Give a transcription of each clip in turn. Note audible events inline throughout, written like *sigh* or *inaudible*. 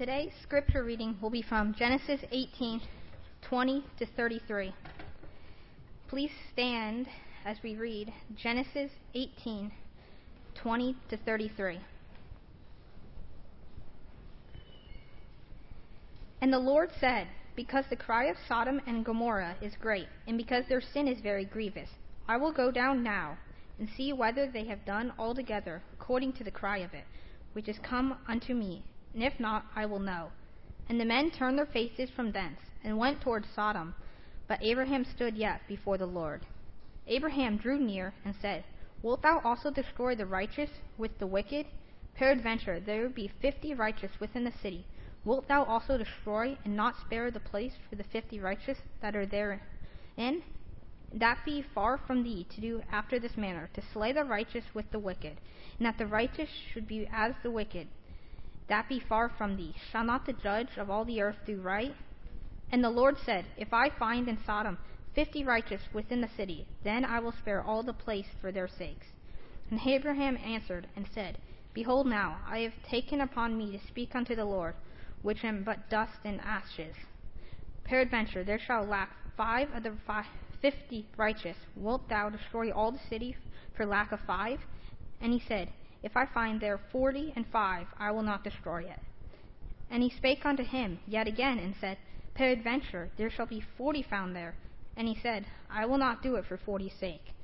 Today, scripture reading will be from Genesis 18 20 to 33. Please stand as we read Genesis 18 20 to 33. And the Lord said, Because the cry of Sodom and Gomorrah is great, and because their sin is very grievous, I will go down now and see whether they have done altogether according to the cry of it, which is come unto me, and if not, I will know. And the men turned their faces from thence, and went toward Sodom. But Abraham stood yet before the Lord. Abraham drew near, and said, Wilt thou also destroy the righteous with the wicked? Peradventure there be fifty righteous within the city. Wilt thou also destroy, and not spare the place for the fifty righteous that are therein? That be far from thee to do after this manner, to slay the righteous with the wicked, and that the righteous should be as the wicked. That be far from thee. Shall not the judge of all the earth do right? And the Lord said, If I find in Sodom fifty righteous within the city, then I will spare all the place for their sakes. And Abraham answered and said, Behold now, I have taken upon me to speak unto the Lord, which am but dust and ashes. Peradventure there shall lack five of the fifty righteous. Wilt thou destroy all the city for lack of five? And he said, If I find there forty and five, I will not destroy it. And he spake unto him yet again, and said, Peradventure there shall be forty found there. And he said, I will not do it for forty's sake.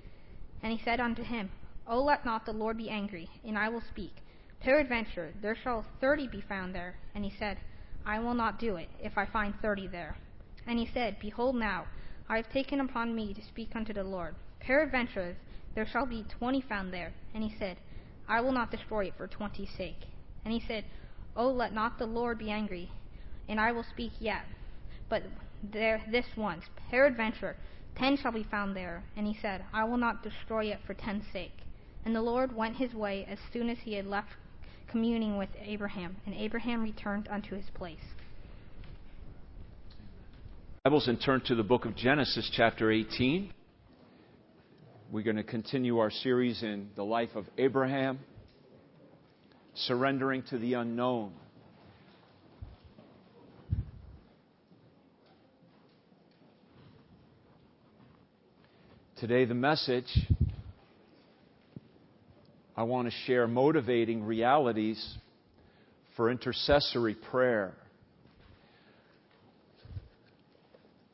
And he said unto him, O let not the Lord be angry, and I will speak. Peradventure there shall thirty be found there. And he said, I will not do it, if I find thirty there. And he said, Behold now, I have taken upon me to speak unto the Lord. Peradventure there shall be twenty found there. And he said, I will not destroy it for twenty's sake. And he said, O let not the Lord be angry, and I will speak yet. But there this once, peradventure, ten shall be found there. And he said, I will not destroy it for ten's sake. And the Lord went his way as soon as he had left communing with Abraham, and Abraham returned unto his place. Bibles and turn to the book of Genesis, chapter 18. We're going to continue our series in the life of Abraham, surrendering to the unknown. Today, the message I want to share motivating realities for intercessory prayer.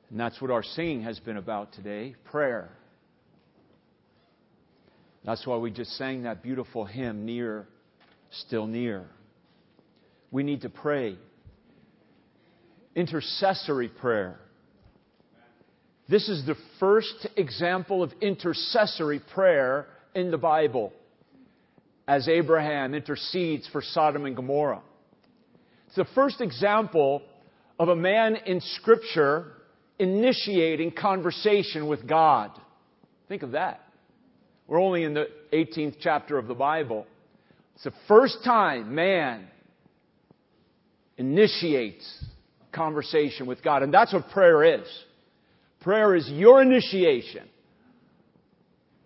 And that's what our singing has been about today prayer. That's why we just sang that beautiful hymn, Near, Still Near. We need to pray. Intercessory prayer. This is the first example of intercessory prayer in the Bible as Abraham intercedes for Sodom and Gomorrah. It's the first example of a man in Scripture initiating conversation with God. Think of that. We're only in the 18th chapter of the Bible. It's the first time man initiates conversation with God. And that's what prayer is. Prayer is your initiation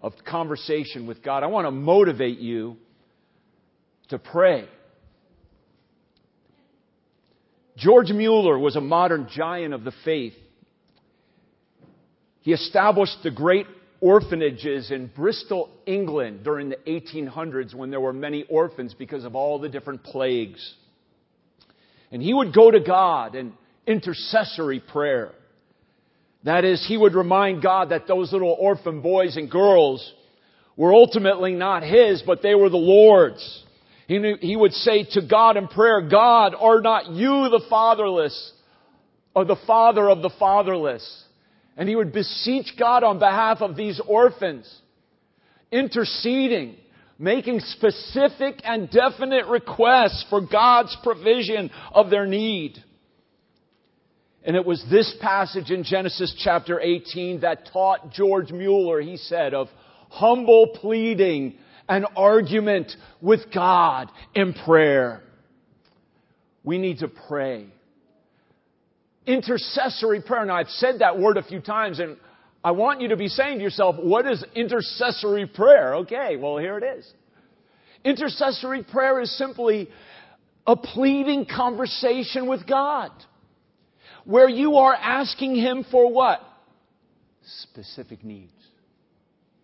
of conversation with God. I want to motivate you to pray. George Mueller was a modern giant of the faith. He established the great orphanages in Bristol, England during the 1800s when there were many orphans because of all the different plagues. And he would go to God in intercessory prayer. That is, he would remind God that those little orphan boys and girls were ultimately not his, but they were the Lord's. He, he would say to God in prayer, God, are not you the fatherless, or the father of the fatherless? And he would beseech God on behalf of these orphans, interceding, making specific and definite requests for God's provision of their need. And it was this passage in Genesis chapter 18 that taught George Mueller, he said, of humble pleading and argument with God in prayer. We need to pray. Intercessory prayer. Now, I've said that word a few times, and I want you to be saying to yourself, what is intercessory prayer? Okay, well, here it is. Intercessory prayer is simply a pleading conversation with God where you are asking Him for what? Specific needs.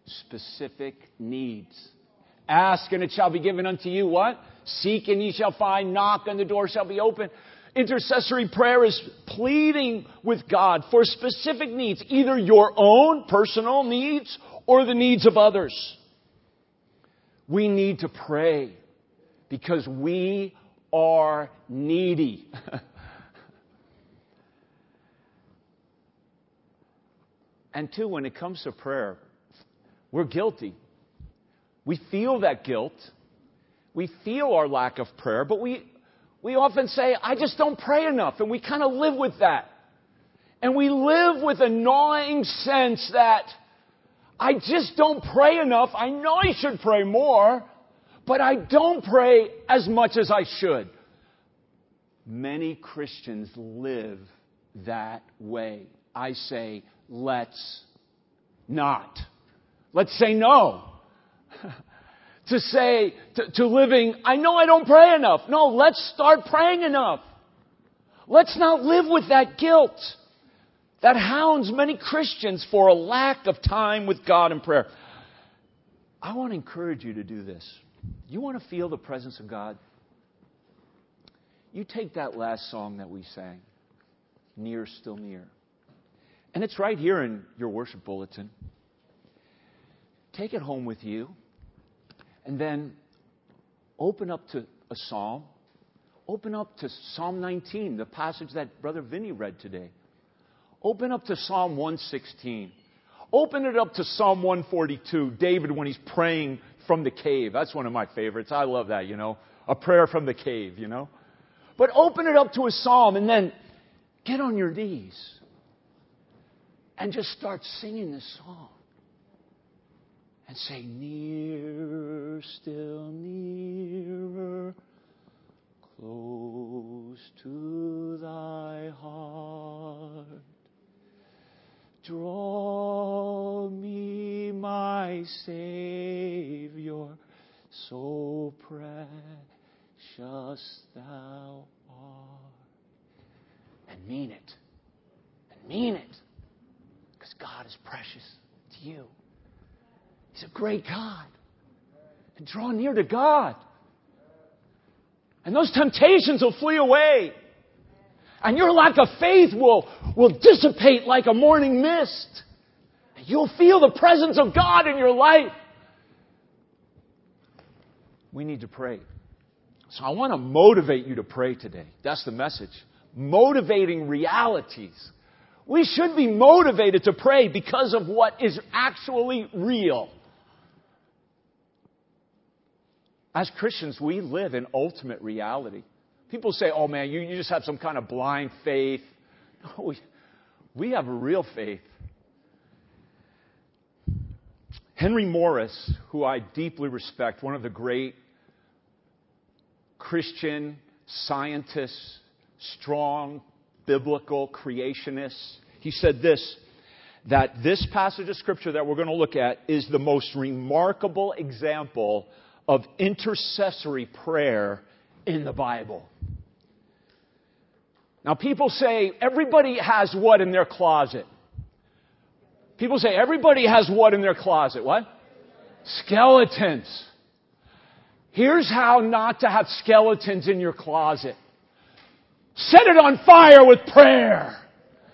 Specific needs. Ask and it shall be given unto you. What? Seek and ye shall find. Knock and the door shall be open. Intercessory prayer is pleading with God for specific needs, either your own personal needs or the needs of others. We need to pray because we are needy. *laughs* and two, when it comes to prayer, we're guilty. We feel that guilt. We feel our lack of prayer, but we, we often say, I just don't pray enough. And we kind of live with that. And we live with a gnawing sense that I just don't pray enough. I know I should pray more, but I don't pray as much as I should. Many Christians live that way. I say, let's not. Let's say no. *laughs* to say, to, to, living, I know I don't pray enough. No, let's start praying enough. Let's not live with that guilt that hounds many Christians for a lack of time with God in prayer. I want to encourage you to do this. You want to feel the presence of God? You take that last song that we sang, Near, Still Near. And it's right here in your worship bulletin. Take it home with you. And then open up to a psalm. Open up to Psalm 19, the passage that Brother Vinny read today. Open up to Psalm 116. Open it up to Psalm 142, David when he's praying from the cave. That's one of my favorites. I love that, you know. A prayer from the cave, you know. But open it up to a psalm and then get on your knees and just start singing this song and say, Near, still nearer, close to thy heart. Draw me, my Savior, so precious thou art. And mean it. And mean it. Because God is precious to you. A great God. And draw near to God. And those temptations will flee away. And your lack of faith will, will dissipate like a morning mist. You'll feel the presence of God in your life. We need to pray. So I want to motivate you to pray today. That's the message. Motivating realities. We should be motivated to pray because of what is actually real. As Christians, we live in ultimate reality. People say, oh man, you, you just have some kind of blind faith. *laughs* No, we, we have a real faith. Henry Morris, who I deeply respect, one of the great Christian scientists, strong biblical creationists, he said this that this passage of scripture that we're going to look at is the most remarkable example of intercessory prayer in the Bible. Now, people say everybody has what in their closet? People say everybody has what in their closet? What? Skeletons. Here's how not to have skeletons in your closet. Set it on fire with prayer.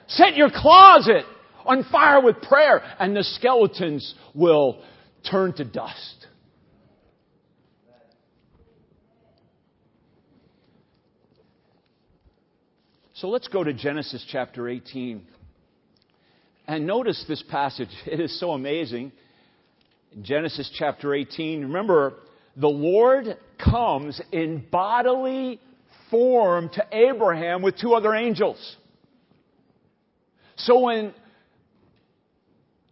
Set your closet on fire with prayer and the skeletons will turn to dust. So let's go to Genesis chapter 18. And notice this passage. *laughs* It is so amazing. Genesis chapter 18. Remember, the Lord comes in bodily form to Abraham with two other angels. So when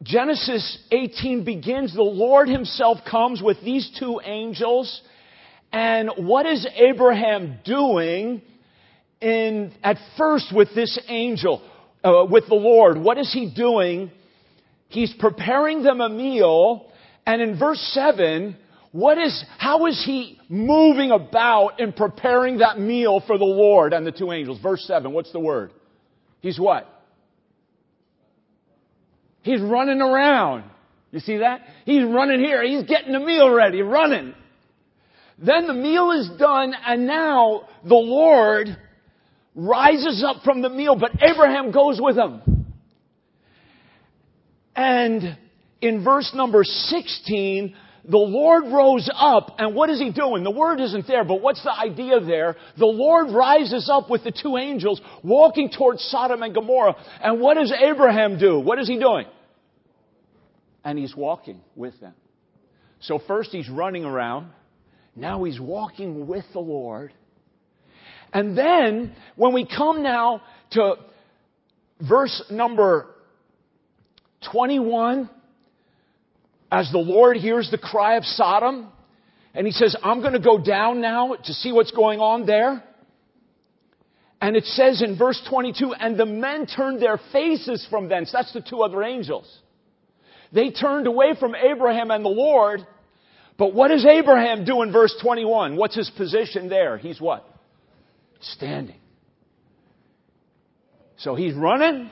Genesis 18 begins, the Lord himself comes with these two angels. And what is Abraham doing? In, at first with this angel, uh, with the Lord. What is he doing? He's preparing them a meal. And in verse 7, what is, how is he moving about in preparing that meal for the Lord and the two angels? Verse 7, what's the word? He's what? He's running around. You see that? He's running here. He's getting the meal ready, running. Then the meal is done and now the Lord rises up from the meal, but Abraham goes with him. And in verse number 16, the Lord rose up, and what is he doing? The word isn't there, but what's the idea there? The Lord rises up with the two angels walking towards Sodom and Gomorrah, and what does Abraham do? What is he doing? And he's walking with them. So first he's running around, now he's walking with the Lord. And then, when we come now to verse number 21, as the Lord hears the cry of Sodom, and he says, I'm going to go down now to see what's going on there. And it says in verse 22, and the men turned their faces from thence. That's the two other angels. They turned away from Abraham and the Lord. But what does Abraham do in verse 21? What's his position there? He's what? Standing. So he's running,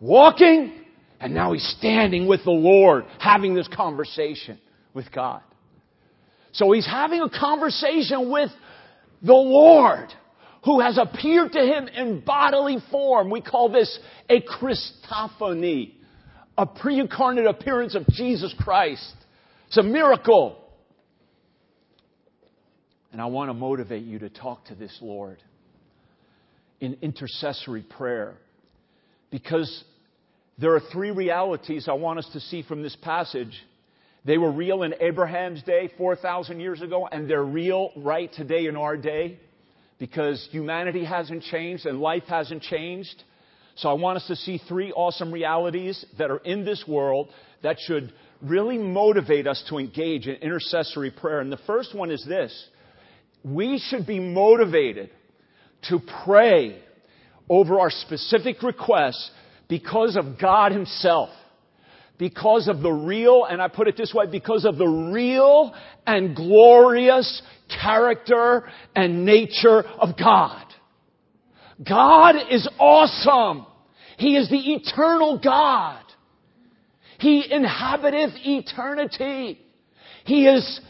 walking, and now he's standing with the Lord, having this conversation with God. So he's having a conversation with the Lord who has appeared to him in bodily form. We call this a Christophany, a pre-incarnate appearance of Jesus Christ. It's a miracle. And I want to motivate you to talk to this Lord in intercessory prayer because there are three realities I want us to see from this passage. They were real in Abraham's day 4,000 years ago, and they're real right today in our day because humanity hasn't changed and life hasn't changed. So I want us to see three awesome realities that are in this world that should really motivate us to engage in intercessory prayer. And the first one is this. We should be motivated to pray over our specific requests because of God Himself. Because of the real, and I put it this way, because of the real and glorious character and nature of God. God is awesome. He is the eternal God. He inhabiteth eternity. He is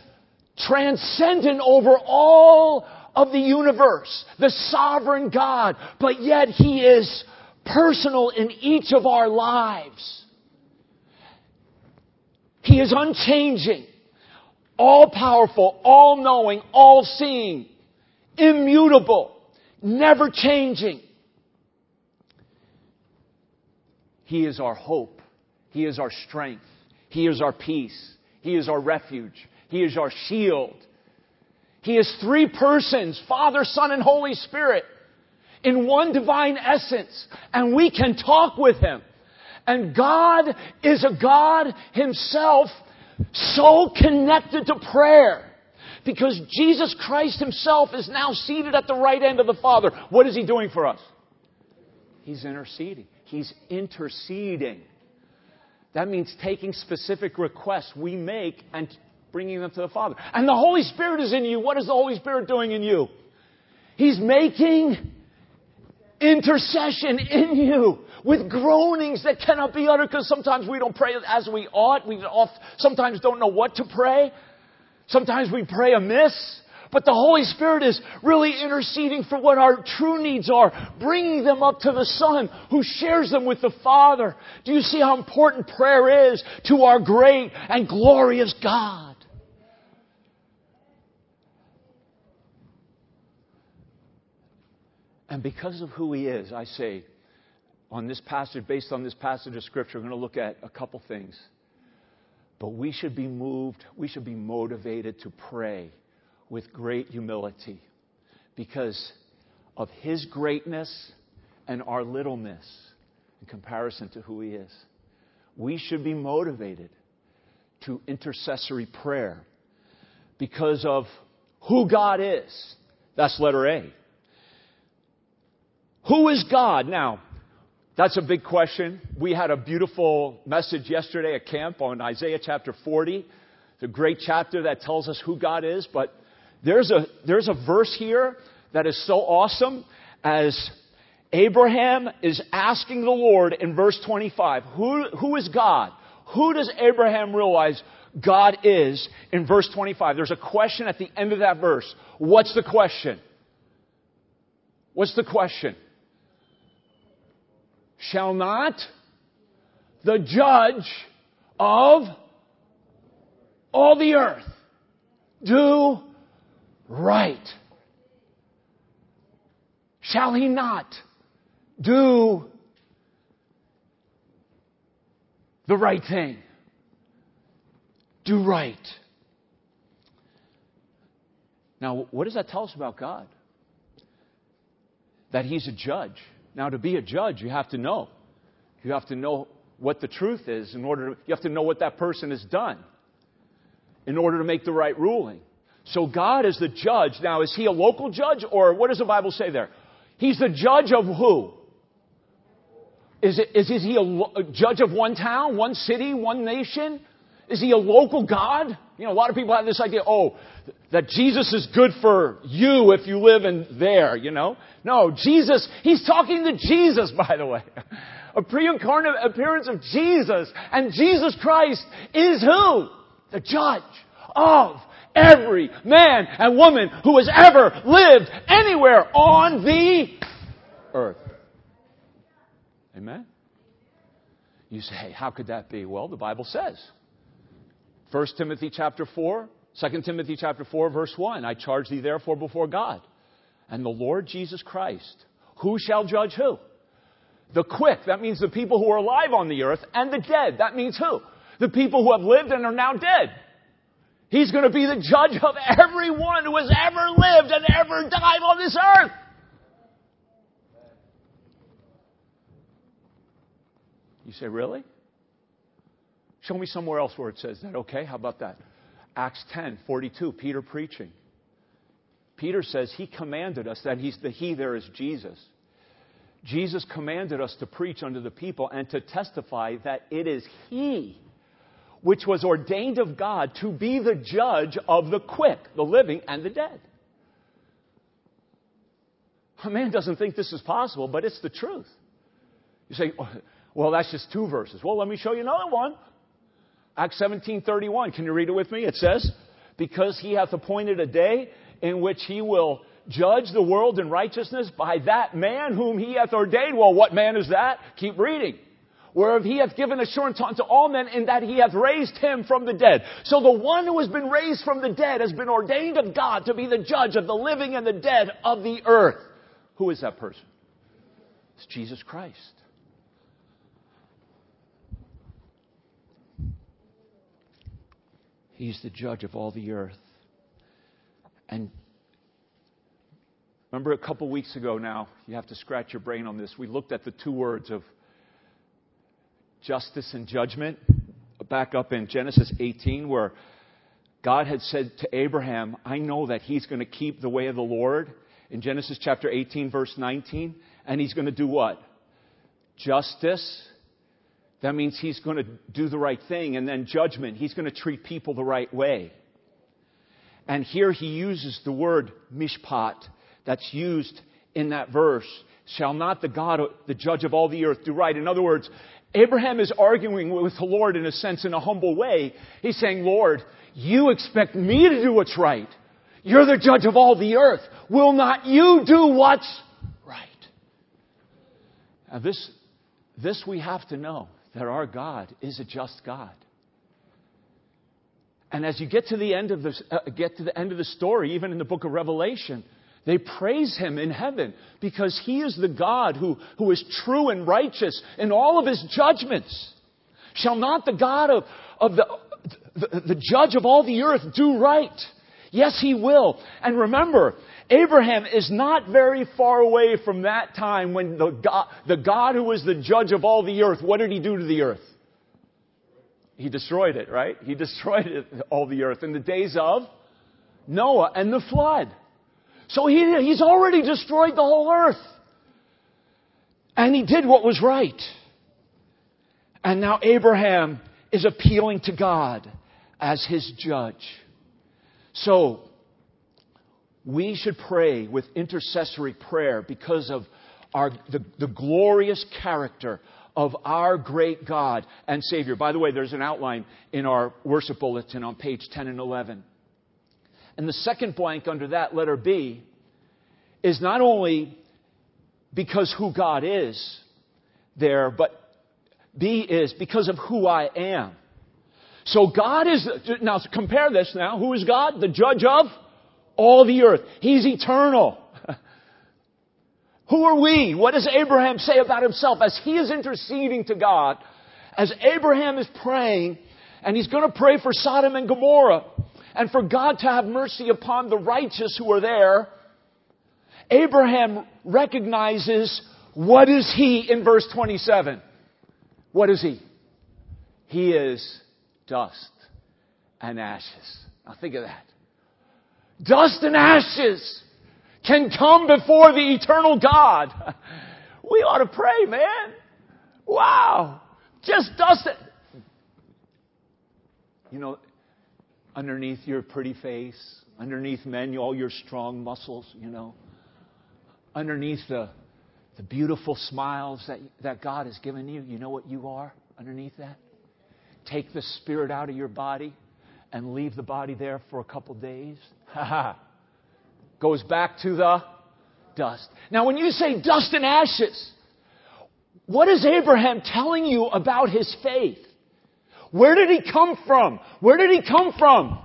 transcendent over all of the universe, the sovereign God, but yet He is personal in each of our lives. He is unchanging, all powerful, all knowing, all seeing, immutable, never changing. He is our hope. He is our strength. He is our peace. He is our refuge. He is our shield. He is three persons, Father, Son, and Holy Spirit in one divine essence, and we can talk with Him. And God is a God Himself so connected to prayer. Because Jesus Christ Himself is now seated at the right end of the Father. What is He doing for us? He's interceding. He's interceding. That means taking specific requests we make and bringing them to the Father. And the Holy Spirit is in you. What is the Holy Spirit doing in you? He's making intercession in you with groanings that cannot be uttered because sometimes we don't pray as we ought. We oft, sometimes don't know what to pray. Sometimes we pray amiss. But the Holy Spirit is really interceding for what our true needs are, bringing them up to the Son who shares them with the Father. Do you see how important prayer is to our great and glorious God? And because of who he is, I say, on this passage, based on this passage of Scripture, we're going to look at a couple things. But we should be moved, we should be motivated to pray with great humility because of his greatness and our littleness in comparison to who he is. We should be motivated to intercessory prayer because of who God is. That's letter A. Who is God? Now, that's a big question. We had a beautiful message yesterday at camp on Isaiah chapter 40. It's a great chapter that tells us who God is, but there's a, there's a verse here that is so awesome as Abraham is asking the Lord in verse 25, who, who is God? Who does Abraham realize God is in verse 25? There's a question at the end of that verse. What's the question? What's the question? Shall not the judge of all the earth do right? Shall he not do the right thing? Do right. Now, what does that tell us about God? That He's a judge. Now, to be a judge, you have to know. You have to know what the truth is in order to, you have to know what that person has done in order to make the right ruling. So God is the judge. Now, is he a local judge or what does the Bible say there? He's the judge of who? Is, it, is, is he a, a judge of one town, one city, one nation? Is he a local God? You know, a lot of people have this idea, oh, that Jesus is good for you if you live in there, you know? No, Jesus, he's talking to Jesus, *laughs* by the way. A pre-incarnate appearance of Jesus. And Jesus Christ is who? The judge of every man and woman who has ever lived anywhere on the earth. Amen? You say, hey, how could that be? Well, the Bible says. 1 Timothy chapter 4, 2 Timothy chapter 4, verse 1. I charge thee therefore before God and the Lord Jesus Christ. Who shall judge who? The quick, that means the people who are alive on the earth, and the dead, that means who? The people who have lived and are now dead. He's going to be the judge of everyone who has ever lived and ever died on this earth. You say, really? Show me somewhere else where it says that. Okay, how about that? Acts 10, 42, Peter preaching. Peter says he commanded us that he's the he there is Jesus. Jesus commanded us to preach unto the people and to testify that it is he which was ordained of God to be the judge of the quick, the living, and the dead. A man doesn't think this is possible, but it's the truth. You say, oh, well, that's just two verses. Well, let me show you another one. Acts 17:31. Can you read it with me? It says, "Because he hath appointed a day in which he will judge the world in righteousness by that man whom he hath ordained." Well, what man is that? Keep reading whereof he hath given assurance unto all men in that he hath raised him from the dead. So the one who has been raised from the dead has been ordained of God to be the judge of the living and the dead of the earth. Who is that person? It's Jesus Christ. He's the judge of all the earth. And remember a couple weeks ago now, you have to scratch your brain on this. We looked at the two words of justice and judgment. Back up in Genesis 18, where God had said to Abraham, I know that he's going to keep the way of the Lord. In Genesis chapter 18, verse 19. And he's going to do what? Justice. That means he's going to do the right thing. And then judgment. He's going to treat people the right way. And here he uses the word mishpat that's used in that verse. Shall not the God, the judge of all the earth, do right? In other words, Abraham is arguing with the Lord in a sense, in a humble way. He's saying, Lord, you expect me to do what's right. You're the judge of all the earth. Will not you do what's right? Now this, this we have to know that our God is a just God. And as you get to the end of the, uh, get to the end of the story, even in the book of Revelation, they praise him in heaven because he is the God who, who is true and righteous in all of his judgments. Shall not the God of, of the, the, the judge of all the earth do right? Yes, he will. And remember, Abraham is not very far away from that time when the God, the God who is the judge of all the earth, what did he do to the earth? He destroyed it, right? He *laughs* destroyed it, all the earth in the days of Noah and the flood. So he, he's already destroyed the whole earth. And he did what was right. And now Abraham is appealing to God as his judge. So, we should pray with intercessory prayer because of our, the, the glorious character of our great God and Savior. By the way, there's an outline in our worship bulletin on page 10 and 11. And the second blank under that letter B is not only because who God is there, but B is because of who I am. So God is, now compare this now. Who is God? The judge of all the earth. He's eternal. *laughs* Who are we? What does Abraham say about himself as he is interceding to God? As Abraham is praying, and he's going to pray for Sodom and Gomorrah, and for God to have mercy upon the righteous who are there, Abraham recognizes what is he in verse 27? What is he? He is dust and ashes. Now think of that. Dust and ashes can come before the eternal God. *laughs* We ought to pray, man. Wow. Just dust it. You know, underneath your pretty face, underneath men, all your strong muscles, you know, underneath the, the beautiful smiles that, that God has given you, you know what you are underneath that? Take the spirit out of your body and leave the body there for a couple days. *laughs* Goes back to the dust. Now, when you say dust and ashes, what is Abraham telling you about his faith? Where did he come from? Where did he come from?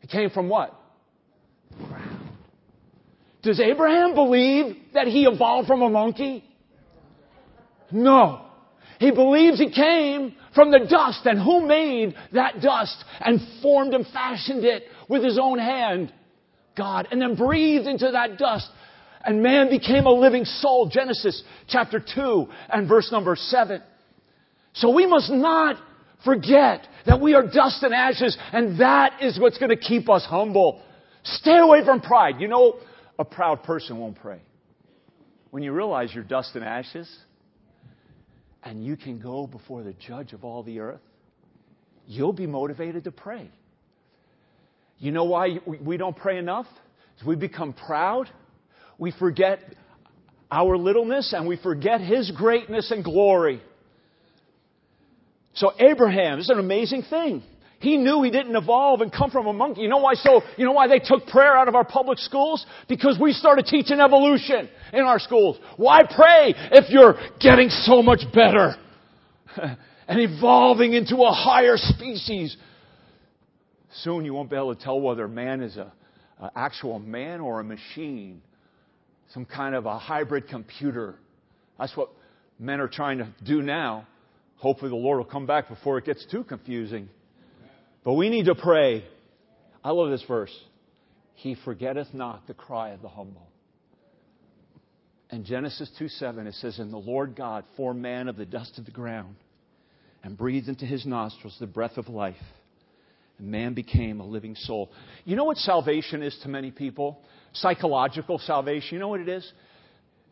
He came from what? Does Abraham believe that he evolved from a monkey? No. He believes he came from the dust, and who made that dust and formed and fashioned it with his own hand? God and then breathed into that dust. And man became a living soul. Genesis chapter 2 and verse number 7. So we must not forget that we are dust and ashes, and that is what's going to keep us humble. Stay away from pride. You know, a proud person won't pray. When you realize you're dust and ashes, and you can go before the judge of all the earth, you'll be motivated to pray. You know why we don't pray enough? We become proud. We forget our littleness and we forget His greatness and glory. So Abraham is an amazing thing. He knew he didn't evolve and come from a monkey. You know why so, you know why they took prayer out of our public schools? Because we started teaching evolution in our schools. Why pray if you're getting so much better *laughs* and evolving into a higher species? Soon you won't be able to tell whether man is a, a actual man or a machine, some kind of a hybrid computer. That's what men are trying to do now. Hopefully the Lord will come back before it gets too confusing. But we need to pray. I love this verse. He forgetteth not the cry of the humble. In Genesis 2 7, it says, And the Lord God formed man of the dust of the ground and breathed into his nostrils the breath of life and man became a living soul. You know what salvation is to many people? Psychological salvation. You know what it is?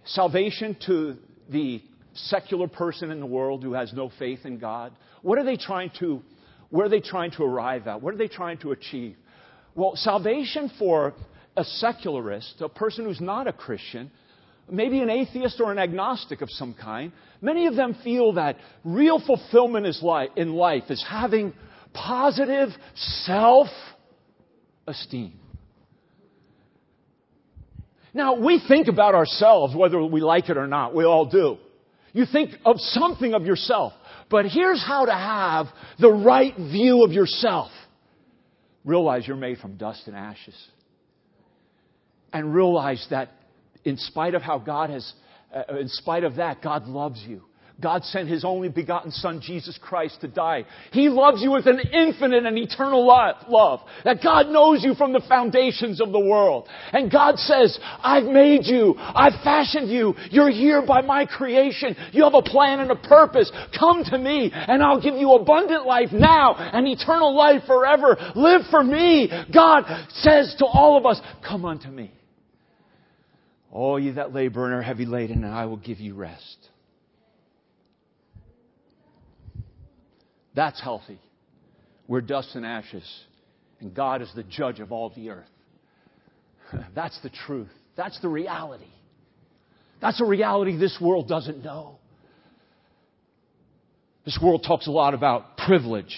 Salvation to the secular person in the world who has no faith in God. What are they trying to, where are they trying to arrive at? What are they trying to achieve? Well, salvation for a secularist, a person who's not a Christian, maybe an atheist or an agnostic of some kind, many of them feel that real fulfillment is in life is having positive self esteem. Now, we think about ourselves, whether we like it or not. We all do. You think of something of yourself. But here's how to have the right view of yourself. Realize you're made from dust and ashes. And realize that in spite of how God has, uh, in spite of that, God loves you. God sent His only begotten Son, Jesus Christ, to die. He loves you with an infinite and eternal love. That God knows you from the foundations of the world. And God says, I've made you. I've fashioned you. You're here by my creation. You have a plan and a purpose. Come to me and I'll give you abundant life now and eternal life forever. Live for me. God says to all of us, come unto me. All you that labor and are heavy laden, and I will give you rest. That's healthy. We're dust and ashes, and God is the judge of all the earth. *laughs* That's the truth. That's the reality. That's a reality this world doesn't know. This world talks a lot about privilege.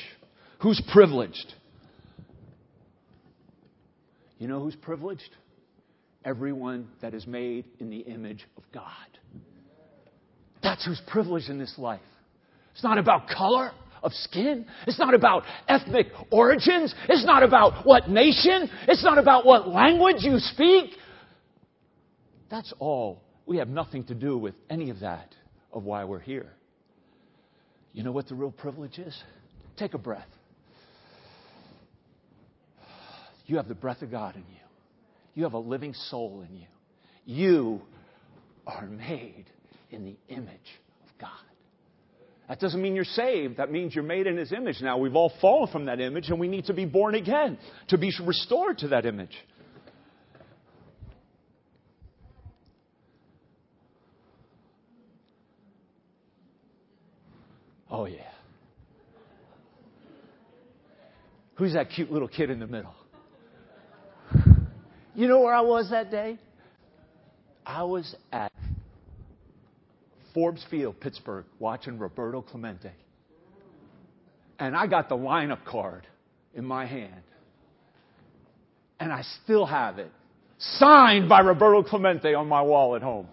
Who's privileged? You know who's privileged? Everyone that is made in the image of God. That's who's privileged in this life. It's not about color of skin. It's not about ethnic origins. It's not about what nation. It's not about what language you speak. That's all. We have nothing to do with any of that of why we're here. You know what the real privilege is? Take a breath. You have the breath of God in you. You have a living soul in you. You are made in the image of God. That doesn't mean you're saved. That means you're made in His image. Now, we've all fallen from that image, and we need to be born again to be restored to that image. Oh, yeah. Who's that cute little kid in the middle? You know where I was that day? I was at Forbes Field, Pittsburgh, watching Roberto Clemente. And I got the lineup card in my hand. And I still have it. Signed by Roberto Clemente on my wall at home.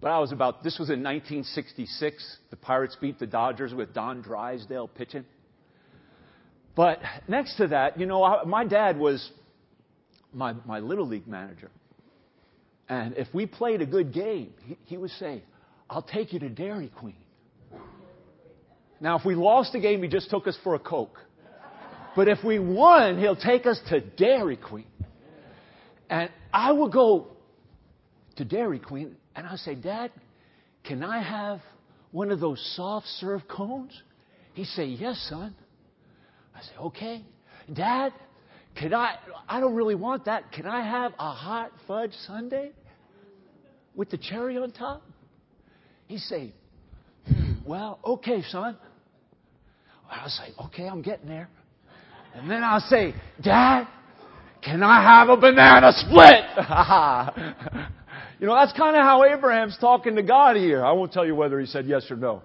But I was about, this was in 1966. The Pirates beat the Dodgers with Don Drysdale pitching. But next to that, you know, I, my dad was my, my Little League manager. And if we played a good game, he, he would say, I'll take you to Dairy Queen. Now, if we lost the game, he just took us for a Coke. But if we won, he'll take us to Dairy Queen. And I would go to Dairy Queen and I'd say, Dad, can I have one of those soft serve cones? He'd say, Yes, son. I say, Okay. Dad, can I, I don't really want that. Can I have a hot fudge sundae with the cherry on top? He say, hmm, well, okay, son. I'll say, okay, I'm getting there. And then I'll say, Dad, can I have a banana split? *laughs* you know, that's kind of how Abraham's talking to God here. I won't tell you whether he said yes or no.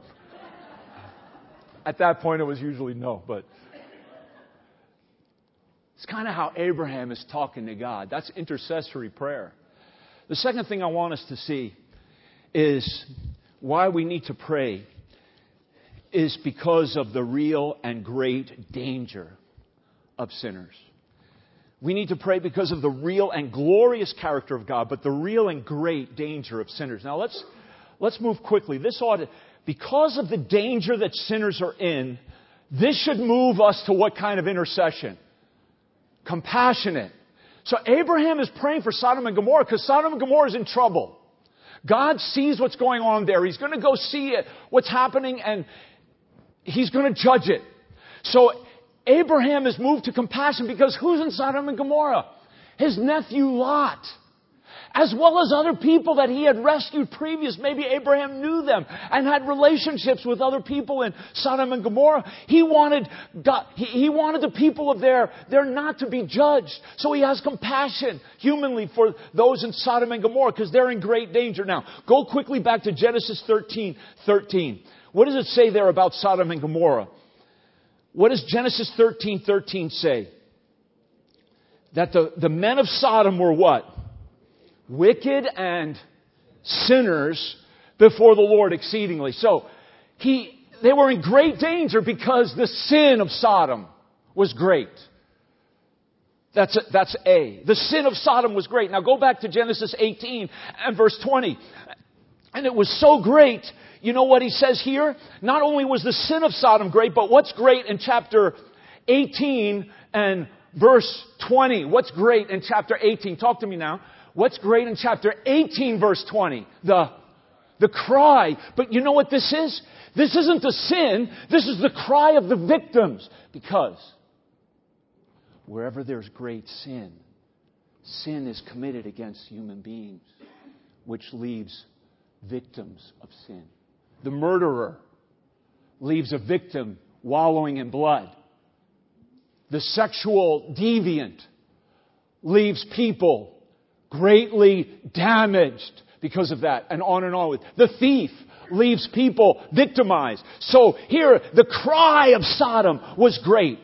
At that point, it was usually no, but. It's kind of how Abraham is talking to God. That's intercessory prayer. The second thing I want us to see is why we need to pray is because of the real and great danger of sinners. We need to pray because of the real and glorious character of God, but the real and great danger of sinners. Now let's, let's move quickly. This ought to, because of the danger that sinners are in, this should move us to what kind of intercession? Compassionate. So Abraham is praying for Sodom and Gomorrah because Sodom and Gomorrah is in trouble. God sees what's going on there. He's going to go see it, what's happening, and he's going to judge it. So Abraham is moved to compassion because who's in Sodom and Gomorrah? His nephew Lot as well as other people that he had rescued previous. Maybe Abraham knew them and had relationships with other people in Sodom and Gomorrah. He wanted God, he, he wanted the people of there, there not to be judged. So he has compassion humanly for those in Sodom and Gomorrah because they're in great danger. Now, go quickly back to Genesis 13, 13. What does it say there about Sodom and Gomorrah? What does Genesis 13, 13 say? That the, the men of Sodom were what? Wicked and sinners before the Lord exceedingly. So he, they were in great danger because the sin of Sodom was great. That's a, that's A. The sin of Sodom was great. Now go back to Genesis 18 and verse 20. And it was so great. You know what he says here? Not only was the sin of Sodom great, but what's great in chapter 18 and verse 20? What's great in chapter 18? Talk to me now. What's great in chapter 18, verse 20? The, the cry. But you know what this is? This isn't the sin. This is the cry of the victims. Because wherever there's great sin, sin is committed against human beings, which leaves victims of sin. The murderer leaves a victim wallowing in blood. The sexual deviant leaves people greatly damaged because of that, and on and on with. The thief leaves people victimized. So here, the cry of Sodom was great.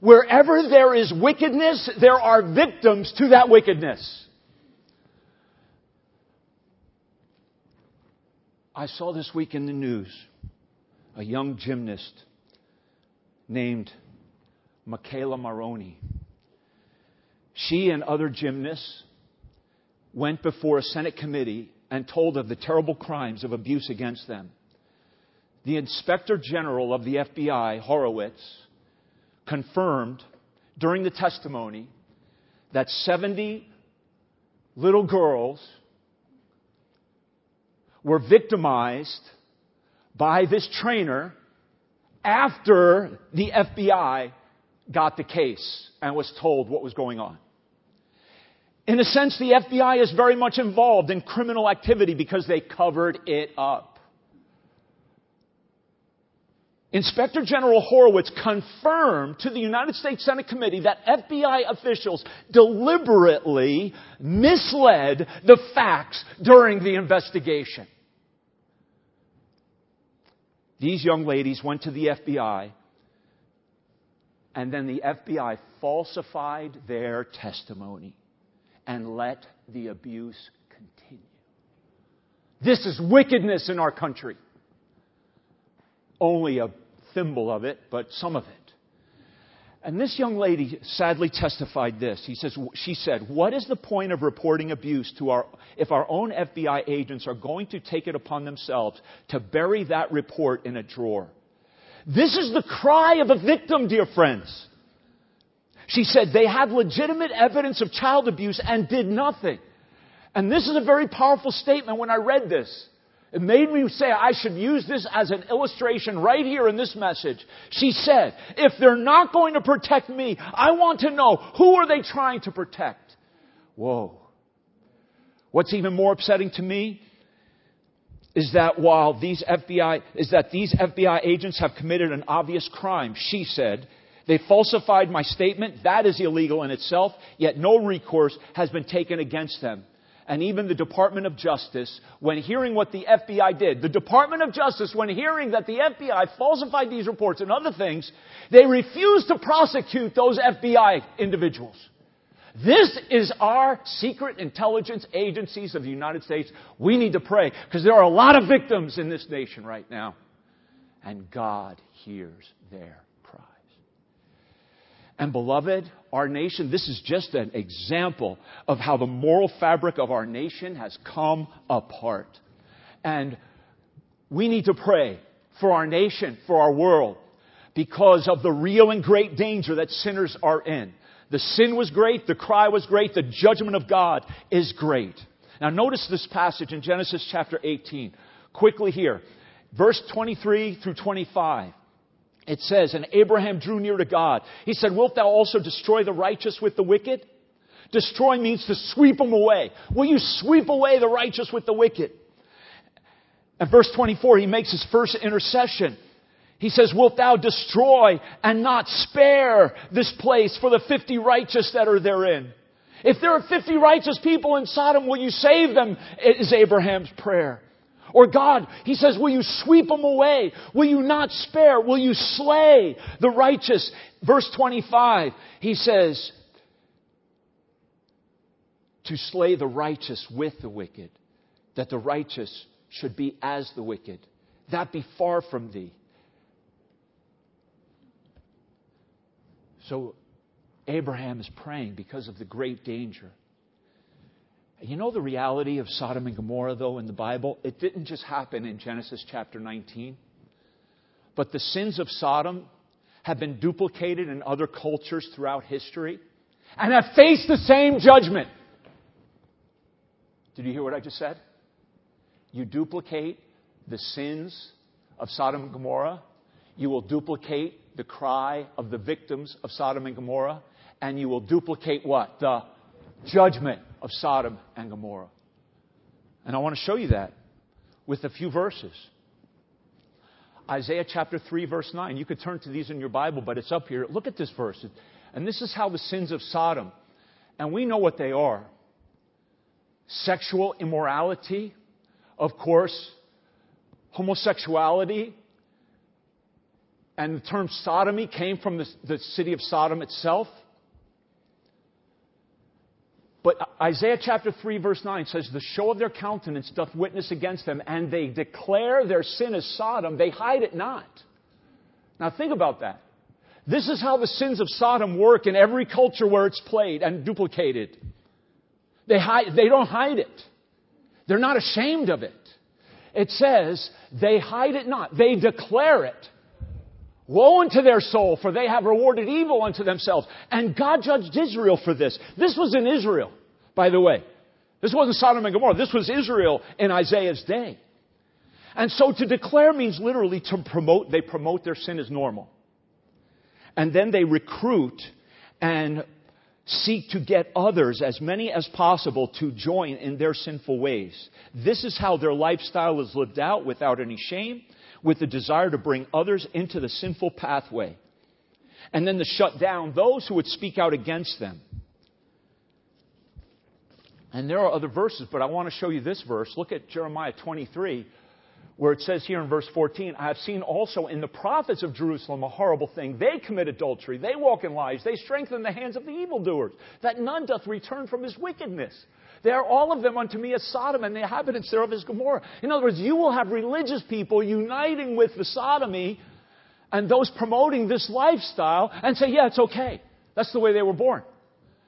Wherever there is wickedness, there are victims to that wickedness. I saw this week in the news a young gymnast named McKayla Maroney. She and other gymnasts went before a Senate committee and told of the terrible crimes of abuse against them. The Inspector General of the FBI, Horowitz, confirmed during the testimony that 70 little girls were victimized by this trainer after the FBI got the case and was told what was going on. In a sense, the FBI is very much involved in criminal activity because they covered it up. Inspector General Horowitz confirmed to the United States Senate Committee that FBI officials deliberately misled the facts during the investigation. These young ladies went to the FBI, and then the FBI falsified their testimony and let the abuse continue. This is wickedness in our country. Only a thimble of it, but some of it. And this young lady sadly testified this. He says, she said, What is the point of reporting abuse to our, if our own FBI agents are going to take it upon themselves to bury that report in a drawer? This is the cry of a victim, dear friends. She said they had legitimate evidence of child abuse and did nothing. And this is a very powerful statement when I read this. It made me say I should use this as an illustration right here in this message. She said, if they're not going to protect me, I want to know who are they trying to protect? Whoa. What's even more upsetting to me is that while these FBI, is that these FBI agents have committed an obvious crime, she said, they falsified my statement. That is illegal in itself, yet no recourse has been taken against them and even the Department of Justice, when hearing what the FBI did, the Department of Justice, when hearing that the FBI falsified these reports and other things, they refused to prosecute those FBI individuals. This is our secret intelligence agencies of the United States. We need to pray because there are a lot of victims in this nation right now. And God hears their and beloved, our nation, this is just an example of how the moral fabric of our nation has come apart. And we need to pray for our nation, for our world, because of the real and great danger that sinners are in. The sin was great, the cry was great, the judgment of God is great. Now notice this passage in Genesis chapter 18. Quickly here. Verse 23 through 25 it says, And Abraham drew near to God. He said, Wilt thou also destroy the righteous with the wicked? Destroy means to sweep them away. Will you sweep away the righteous with the wicked? And verse 24, he makes his first intercession. He says, Wilt thou destroy and not spare this place for the 50 righteous that are therein? If there are 50 righteous people in Sodom, will you save them? Is Abraham's prayer. Or God, He says, will you sweep them away? Will you not spare? Will you slay the righteous? Verse 25, He says, to slay the righteous with the wicked, that the righteous should be as the wicked. That be far from thee. So Abraham is praying because of the great danger. You know the reality of Sodom and Gomorrah, though, in the Bible? It didn't just happen in Genesis chapter 19. But the sins of Sodom have been duplicated in other cultures throughout history and have faced the same judgment. Did you hear what I just said? You duplicate the sins of Sodom and Gomorrah, you will duplicate the cry of the victims of Sodom and Gomorrah, and you will duplicate what? The judgment of Sodom and Gomorrah. And I want to show you that with a few verses. Isaiah chapter 3, verse 9. You could turn to these in your Bible, but it's up here. Look at this verse. And this is how the sins of Sodom, and we know what they are sexual immorality, of course, homosexuality, and the term sodomy came from the, the city of Sodom itself. But Isaiah chapter 3 verse 9 says, The show of their countenance doth witness against them, and they declare their sin as Sodom, they hide it not. Now think about that. This is how the sins of Sodom work in every culture where it's played and duplicated. They, hide, they don't hide it. They're not ashamed of it. It says, they hide it not. They declare it. Woe unto their soul, for they have rewarded evil unto themselves. And God judged Israel for this. This was in Israel, by the way. This wasn't Sodom and Gomorrah. This was Israel in Isaiah's day. And so to declare means literally to promote, they promote their sin as normal. And then they recruit and seek to get others, as many as possible, to join in their sinful ways. This is how their lifestyle is lived out without any shame with the desire to bring others into the sinful pathway. And then to shut down those who would speak out against them. And there are other verses, but I want to show you this verse. Look at Jeremiah 23, where it says here in verse 14, I have seen also in the prophets of Jerusalem a horrible thing. They commit adultery, they walk in lies, they strengthen the hands of the evildoers, that none doth return from his wickedness. They are all of them unto me as Sodom, and the inhabitants thereof as Gomorrah. In other words, you will have religious people uniting with the sodomy and those promoting this lifestyle and say, yeah, it's okay. That's the way they were born.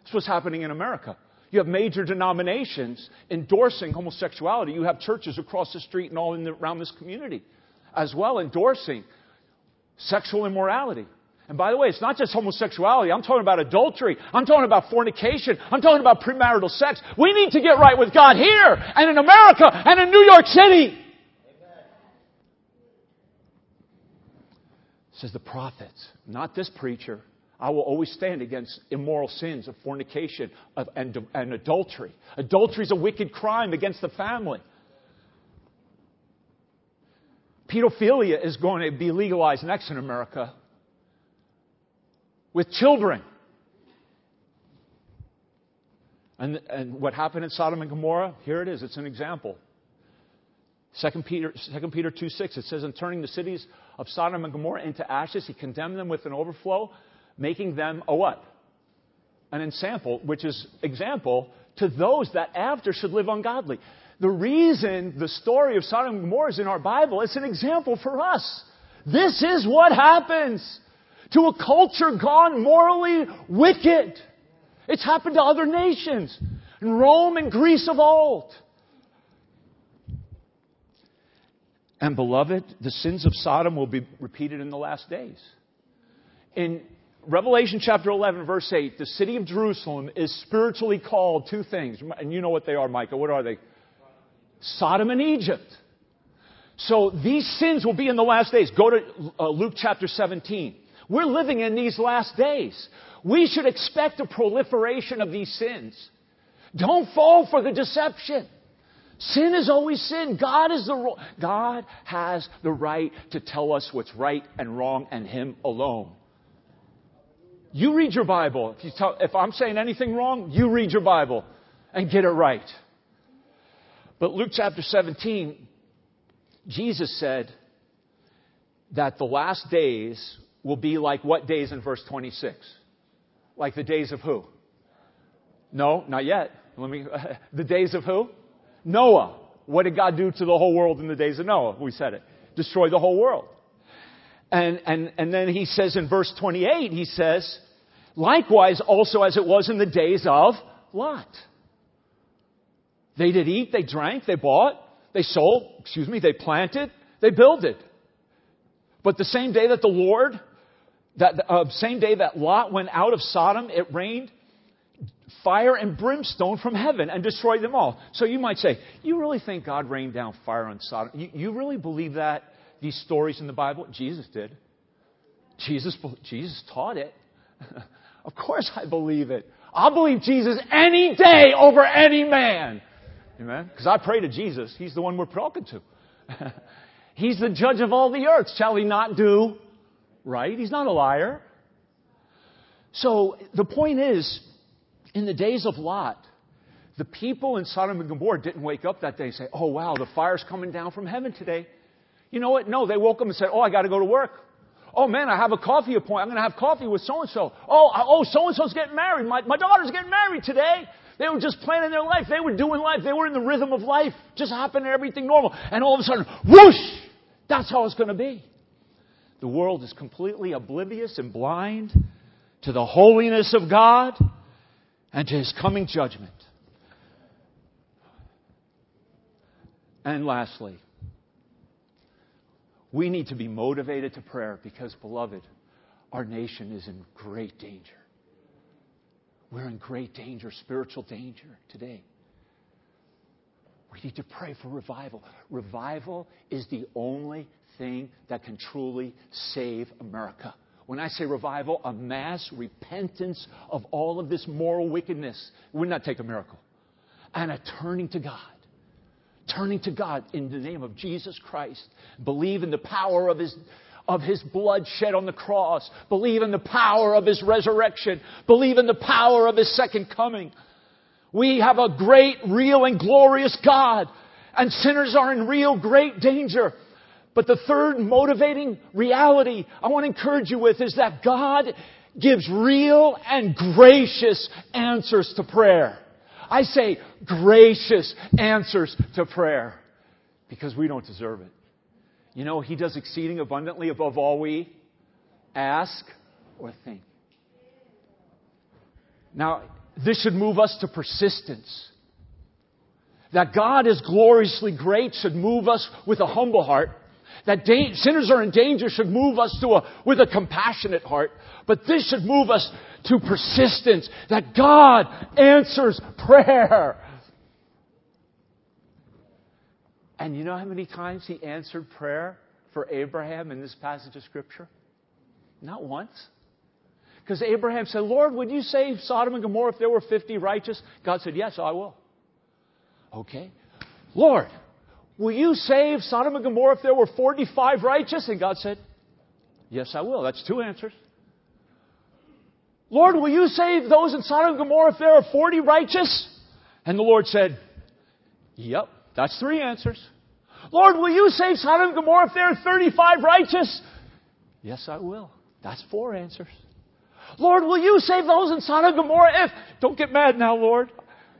That's what's happening in America. You have major denominations endorsing homosexuality. You have churches across the street and all the, around this community as well endorsing sexual immorality. And by the way, it's not just homosexuality. I'm talking about adultery. I'm talking about fornication. I'm talking about premarital sex. We need to get right with God here and in America and in New York City. Says the prophets, not this preacher. I will always stand against immoral sins of fornication of, and, and adultery. Adultery is a wicked crime against the family. Pedophilia is going to be legalized next in America with children. And, and what happened in Sodom and Gomorrah? Here it is. It's an example. 2 Peter, 2 Peter 2 6, it says, In turning the cities of Sodom and Gomorrah into ashes, he condemned them with an overflow, making them a what? An ensample, which is example to those that after should live ungodly. The reason the story of Sodom and Gomorrah is in our Bible, it's an example for us. This is what happens to a culture gone morally wicked. It's happened to other nations, in Rome and Greece of old. And beloved, the sins of Sodom will be repeated in the last days. In Revelation chapter 11, verse 8, the city of Jerusalem is spiritually called two things. And you know what they are, Micah. What are they? Sodom and Egypt. So these sins will be in the last days. Go to uh, Luke chapter 17. We're living in these last days. We should expect a proliferation of these sins. Don't fall for the deception. Sin is always sin. God is the God has the right to tell us what's right and wrong and Him alone. You read your Bible. If, you tell, if I'm saying anything wrong, you read your Bible and get it right. But Luke chapter 17, Jesus said that the last days will be like what days in verse 26? Like the days of who? No, not yet. Let me, *laughs* the days of who? Noah. What did God do to the whole world in the days of Noah? We said it. Destroy the whole world. And, and, and then he says in verse 28, he says, likewise also as it was in the days of Lot. They did eat, they drank, they bought, they sold, excuse me, they planted, they builded. But the same day that the Lord that uh, same day that Lot went out of Sodom, it rained fire and brimstone from heaven and destroyed them all. So you might say, you really think God rained down fire on Sodom? You, you really believe that? These stories in the Bible? Jesus did. Jesus, Jesus taught it. *laughs* of course I believe it. I'll believe Jesus any day over any man. Amen? Because I pray to Jesus. He's the one we're talking to. *laughs* He's the judge of all the earth. Shall he not do right? He's not a liar. So the point is, in the days of Lot, the people in Sodom and Gomorrah didn't wake up that day and say, Oh wow, the fire's coming down from heaven today. You know what? No, they woke up and said, Oh, I gotta go to work. Oh man, I have a coffee appointment. I'm gonna have coffee with so and so. Oh, oh, so and so's getting married. My, my daughter's getting married today. They were just planning their life. They were doing life. They were in the rhythm of life. Just happened everything normal. And all of a sudden, whoosh! That's how it's gonna be. The world is completely oblivious and blind to the holiness of God and to His coming judgment. And lastly, we need to be motivated to prayer because, beloved, our nation is in great danger. We're in great danger, spiritual danger today. We need to pray for revival. Revival is the only thing that can truly save America. When I say revival, a mass repentance of all of this moral wickedness would not take a miracle. And a turning to God. Turning to God in the name of Jesus Christ. Believe in the power of His, of His blood shed on the cross. Believe in the power of His resurrection. Believe in the power of His second coming. We have a great, real, and glorious God. And sinners are in real great danger. But the third motivating reality I want to encourage you with is that God gives real and gracious answers to prayer. I say gracious answers to prayer because we don't deserve it. You know, He does exceeding abundantly above all we ask or think. Now, this should move us to persistence. That God is gloriously great should move us with a humble heart that da- sinners are in danger should move us to a, with a compassionate heart. But this should move us to persistence, that God answers prayer. And you know how many times he answered prayer for Abraham in this passage of Scripture? Not once. Because Abraham said, Lord, would you save Sodom and Gomorrah if there were 50 righteous? God said, Yes, I will. Okay. Lord, Will you save Sodom and Gomorrah if there were 45 righteous? And God said, Yes, I will. That's two answers. Lord, will you save those in Sodom and Gomorrah if there are 40 righteous? And the Lord said, Yep, that's three answers. Lord, will you save Sodom and Gomorrah if there are 35 righteous? Yes, I will. That's four answers. Lord, will you save those in Sodom and Gomorrah if, don't get mad now, Lord.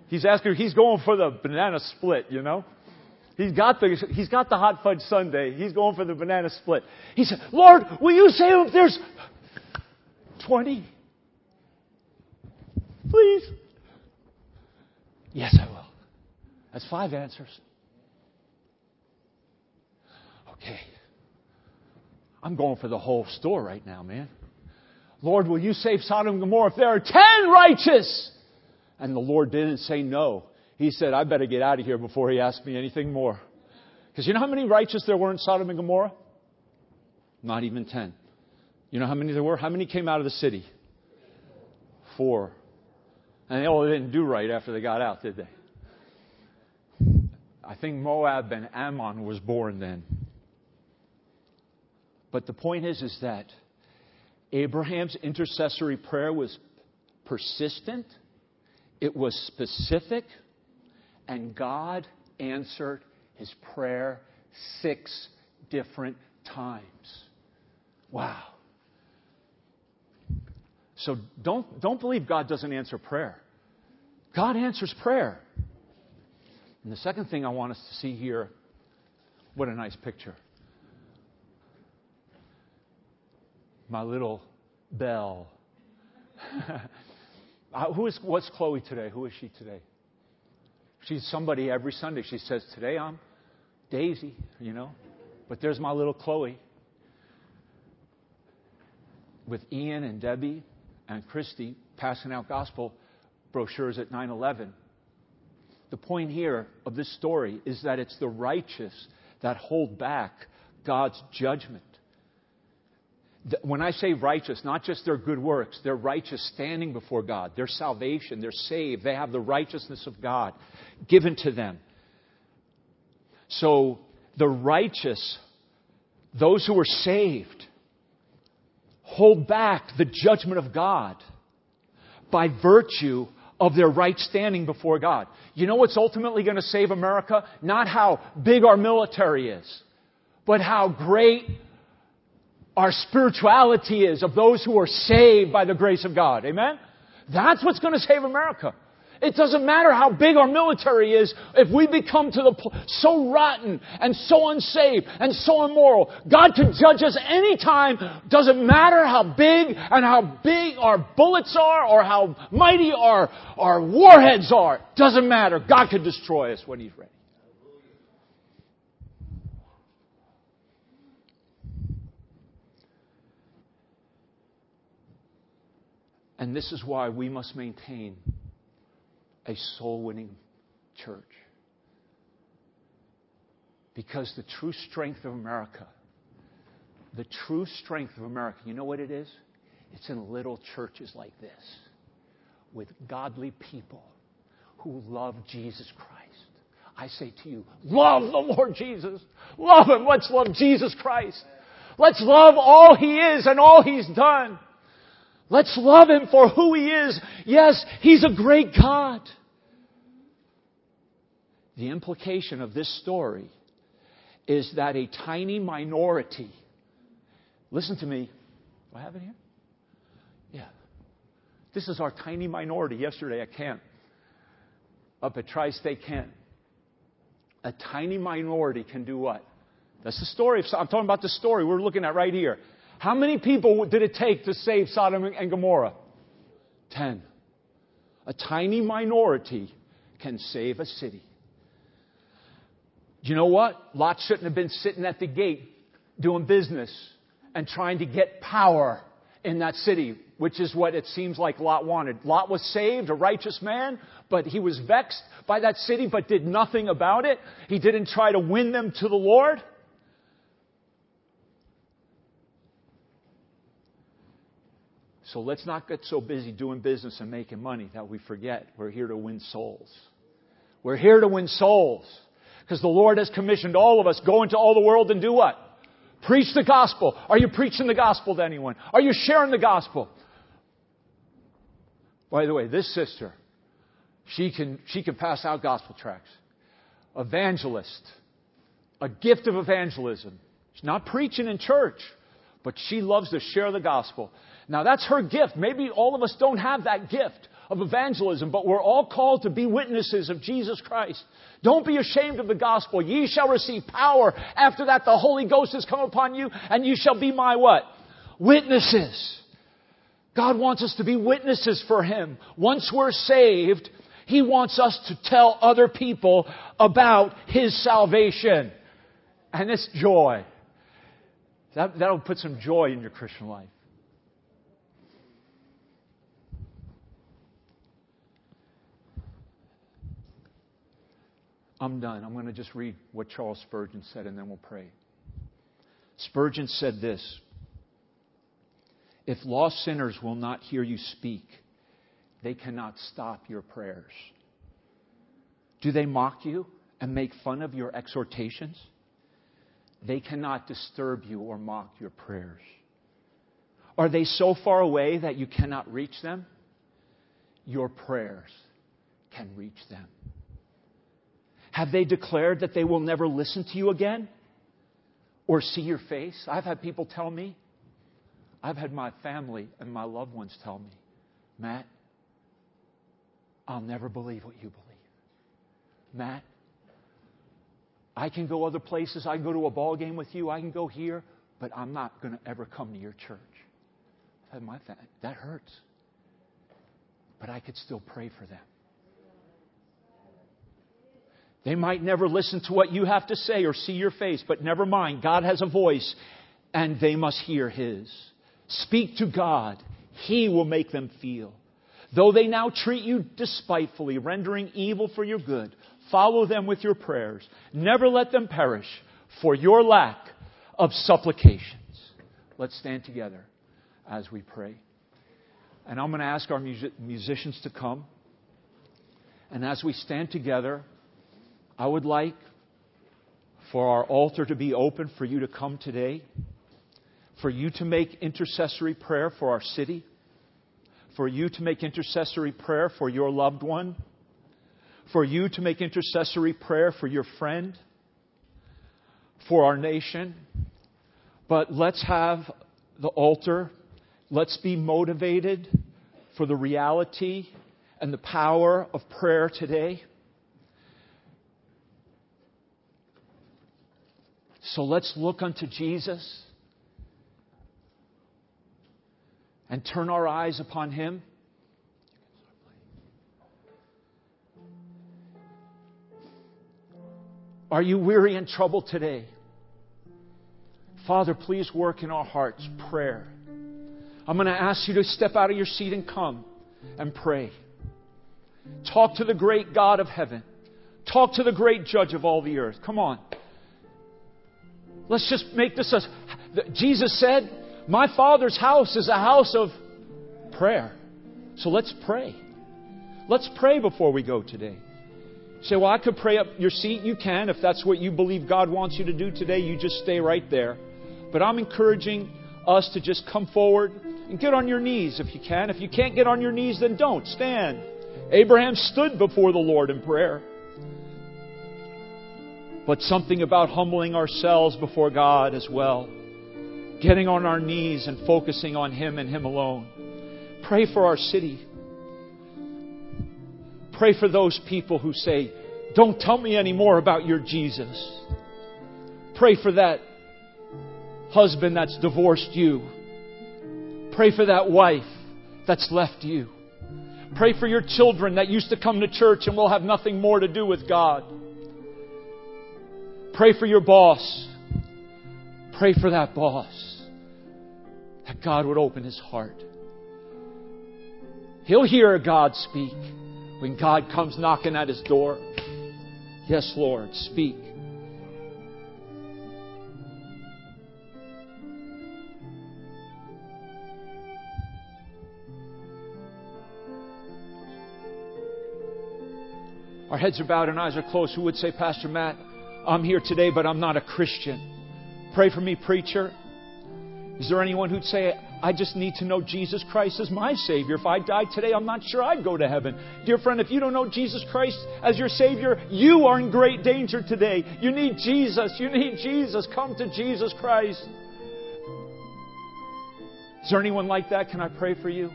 He's asking, he's going for the banana split, you know? He's got the, he's got the hot fudge sundae. He's going for the banana split. He said, Lord, will you say if there's 20? Please. Yes, I will. That's five answers. Okay. I'm going for the whole store right now, man. Lord, will you save Sodom and Gomorrah if there are ten righteous? And the Lord didn't say no he said, I better get out of here before he asks me anything more. Because you know how many righteous there were in Sodom and Gomorrah? Not even ten. You know how many there were? How many came out of the city? Four. And they all didn't do right after they got out, did they? I think Moab and Ammon was born then. But the point is, is that Abraham's intercessory prayer was persistent, it was specific, and God answered his prayer six different times. Wow. So don't, don't believe God doesn't answer prayer. God answers prayer. And the second thing I want us to see here what a nice picture. My little bell. *laughs* Uh, who is, what's Chloe today? Who is she today? She's somebody every Sunday. She says, Today I'm Daisy, you know. But there's my little Chloe with Ian and Debbie and Christy passing out gospel brochures at 9 11. The point here of this story is that it's the righteous that hold back God's judgment when I say righteous, not just their good works, they're righteous standing before God, their salvation, they're saved, they have the righteousness of God given to them. So the righteous those who are saved hold back the judgment of God by virtue of their right standing before God. You know what's ultimately going to save America? Not how big our military is, but how great our spirituality is of those who are saved by the grace of God. Amen? That's what's going to save America. It doesn't matter how big our military is if we become to the pl- so rotten and so unsaved and so immoral. God can judge us anytime. Doesn't matter how big and how big our bullets are or how mighty our, our warheads are. Doesn't matter. God can destroy us when He's ready. And this is why we must maintain a soul winning church. Because the true strength of America, the true strength of America, you know what it is? It's in little churches like this with godly people who love Jesus Christ. I say to you, love the Lord Jesus. Love Him. Let's love Jesus Christ. Let's love all He is and all He's done. Let's love Him for who He is. Yes, He's a great God. The implication of this story is that a tiny minority, listen to me, have it here? Yeah. This is our tiny minority yesterday at camp, up at Tri State Camp. A tiny minority can do what? That's the story. I'm talking about the story we're looking at right here. How many people did it take to save Sodom and Gomorrah? Ten. A tiny minority can save a city. Do you know what? Lot shouldn't have been sitting at the gate doing business and trying to get power in that city, which is what it seems like Lot wanted. Lot was saved, a righteous man, but he was vexed by that city, but did nothing about it. He didn't try to win them to the Lord. So let's not get so busy doing business and making money that we forget we're here to win souls. We're here to win souls. Because the Lord has commissioned all of us go into all the world and do what? Preach the gospel. Are you preaching the gospel to anyone? Are you sharing the gospel? By the way, this sister, she can, she can pass out gospel tracts. Evangelist. A gift of evangelism. She's not preaching in church, but she loves to share the gospel. Now that's her gift. Maybe all of us don't have that gift of evangelism, but we're all called to be witnesses of Jesus Christ. Don't be ashamed of the gospel. Ye shall receive power. After that, the Holy Ghost has come upon you, and you shall be my what? Witnesses. God wants us to be witnesses for Him. Once we're saved, He wants us to tell other people about His salvation. And it's joy. That, that'll put some joy in your Christian life. I'm done. I'm going to just read what Charles Spurgeon said and then we'll pray. Spurgeon said this If lost sinners will not hear you speak, they cannot stop your prayers. Do they mock you and make fun of your exhortations? They cannot disturb you or mock your prayers. Are they so far away that you cannot reach them? Your prayers can reach them. Have they declared that they will never listen to you again or see your face? I've had people tell me, I've had my family and my loved ones tell me, Matt, I'll never believe what you believe. Matt, I can go other places. I can go to a ball game with you. I can go here, but I'm not going to ever come to your church. Had my. That hurts. But I could still pray for them. They might never listen to what you have to say or see your face, but never mind. God has a voice and they must hear His. Speak to God. He will make them feel. Though they now treat you despitefully, rendering evil for your good, follow them with your prayers. Never let them perish for your lack of supplications. Let's stand together as we pray. And I'm going to ask our musicians to come. And as we stand together, I would like for our altar to be open for you to come today, for you to make intercessory prayer for our city, for you to make intercessory prayer for your loved one, for you to make intercessory prayer for your friend, for our nation. But let's have the altar. Let's be motivated for the reality and the power of prayer today. So let's look unto Jesus and turn our eyes upon Him. Are you weary and troubled today? Father, please work in our hearts prayer. I'm going to ask you to step out of your seat and come and pray. Talk to the great God of heaven. Talk to the great judge of all the earth. Come on. Let's just make this a. Jesus said, My Father's house is a house of prayer. So let's pray. Let's pray before we go today. say, Well, I could pray up your seat. You can. If that's what you believe God wants you to do today, you just stay right there. But I'm encouraging us to just come forward and get on your knees if you can. If you can't get on your knees, then don't. Stand. Abraham stood before the Lord in prayer but something about humbling ourselves before God as well. Getting on our knees and focusing on Him and Him alone. Pray for our city. Pray for those people who say, Don't tell me any more about your Jesus. Pray for that husband that's divorced you. Pray for that wife that's left you. Pray for your children that used to come to church and will have nothing more to do with God. Pray for your boss. Pray for that boss. That God would open his heart. He'll hear God speak when God comes knocking at his door. Yes, Lord, speak. Our heads are bowed and eyes are closed. Who would say, Pastor Matt, I'm here today, but I'm not a Christian. Pray for me, preacher. Is there anyone who'd say, I just need to know Jesus Christ as my Savior? If I died today, I'm not sure I'd go to heaven. Dear friend, if you don't know Jesus Christ as your Savior, you are in great danger today. You need Jesus. You need Jesus. Come to Jesus Christ. Is there anyone like that? Can I pray for you?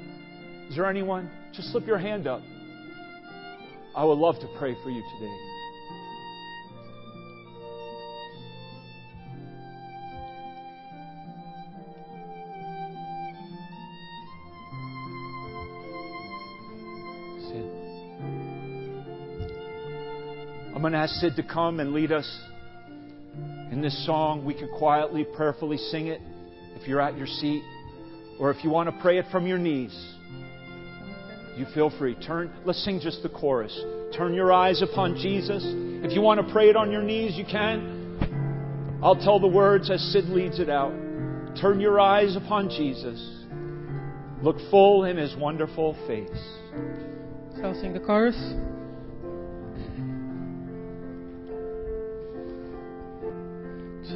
Is there anyone? Just slip your hand up. I would love to pray for you today. I'm going to ask Sid to come and lead us in this song. We can quietly, prayerfully sing it if you're at your seat, or if you want to pray it from your knees. You feel free. Turn. Let's sing just the chorus. Turn your eyes upon Jesus. If you want to pray it on your knees, you can. I'll tell the words as Sid leads it out. Turn your eyes upon Jesus. Look full in his wonderful face. So I'll sing the chorus.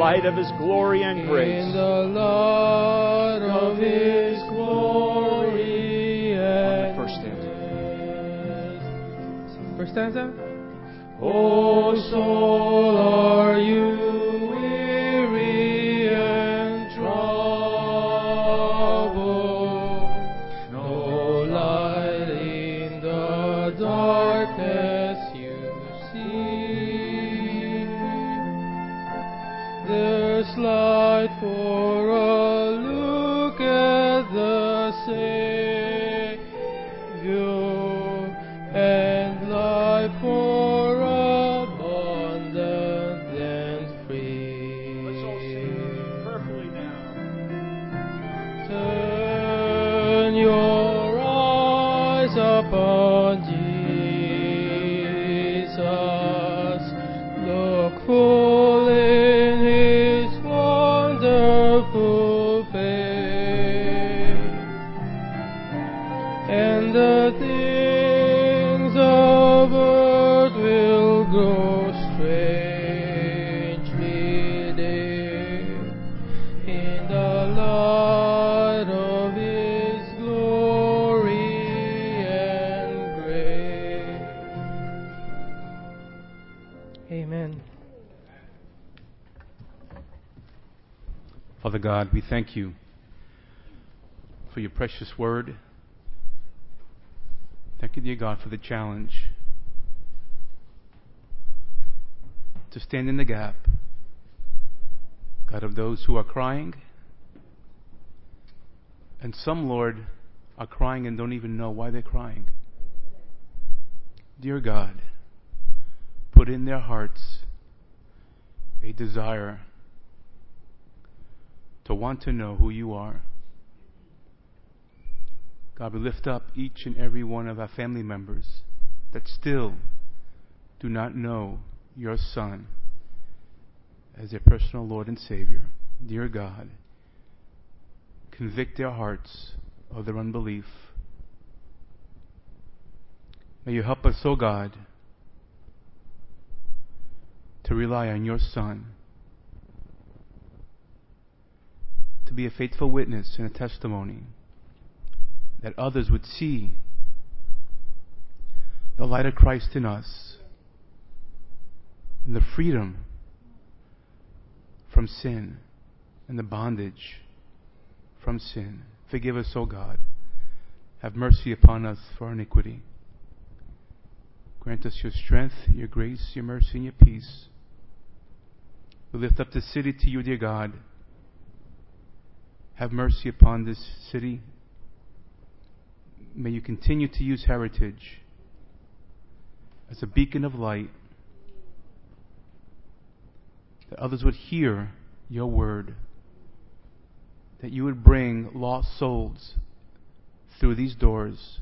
light of his glory and grace. In the light of His glory and first stanza. First stanza. Oh soul, are you and the things of earth will grow strangely dim in the light of His glory and grace. Amen. Father God, we thank you for your precious word. You, dear God, for the challenge to stand in the gap, God, of those who are crying. And some, Lord, are crying and don't even know why they're crying. Dear God, put in their hearts a desire to want to know who you are. God, we lift up each and every one of our family members that still do not know your Son as their personal Lord and Savior. Dear God, convict their hearts of their unbelief. May you help us, O oh God, to rely on your Son to be a faithful witness and a testimony that others would see the light of Christ in us and the freedom from sin and the bondage from sin. Forgive us, O God. Have mercy upon us for our iniquity. Grant us your strength, your grace, your mercy, and your peace. We lift up the city to you, dear God. Have mercy upon this city. May you continue to use heritage as a beacon of light that others would hear your word, that you would bring lost souls through these doors.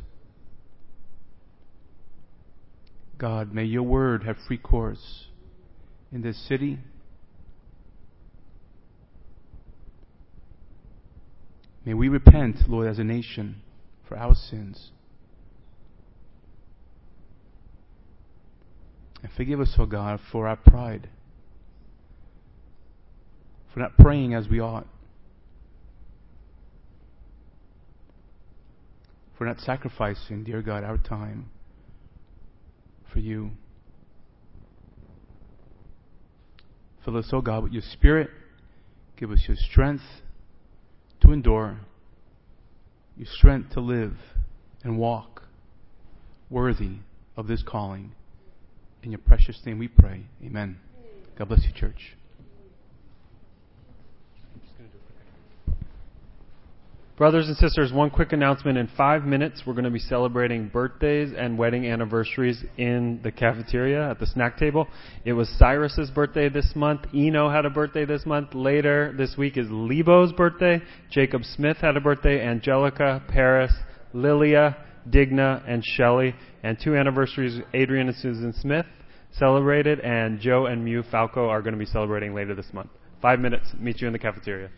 God, may your word have free course in this city May we repent, Lord, as a nation for our sins. And forgive us, O oh God, for our pride, for not praying as we ought, for not sacrificing, dear God, our time for you. Fill us, O oh God, with your Spirit. Give us your strength to endure, your strength to live and walk worthy of this calling. In your precious name we pray. Amen. God bless you, church. Brothers and sisters, one quick announcement. In five minutes, we're going to be celebrating birthdays and wedding anniversaries in the cafeteria at the snack table. It was Cyrus's birthday this month. Eno had a birthday this month. Later this week is Lebo's birthday. Jacob Smith had a birthday. Angelica, Paris, Lilia, Digna, and Shelley. And two anniversaries, Adrian and Susan Smith celebrated, and Joe and Mew Falco are going to be celebrating later this month. Five minutes. Meet you in the cafeteria.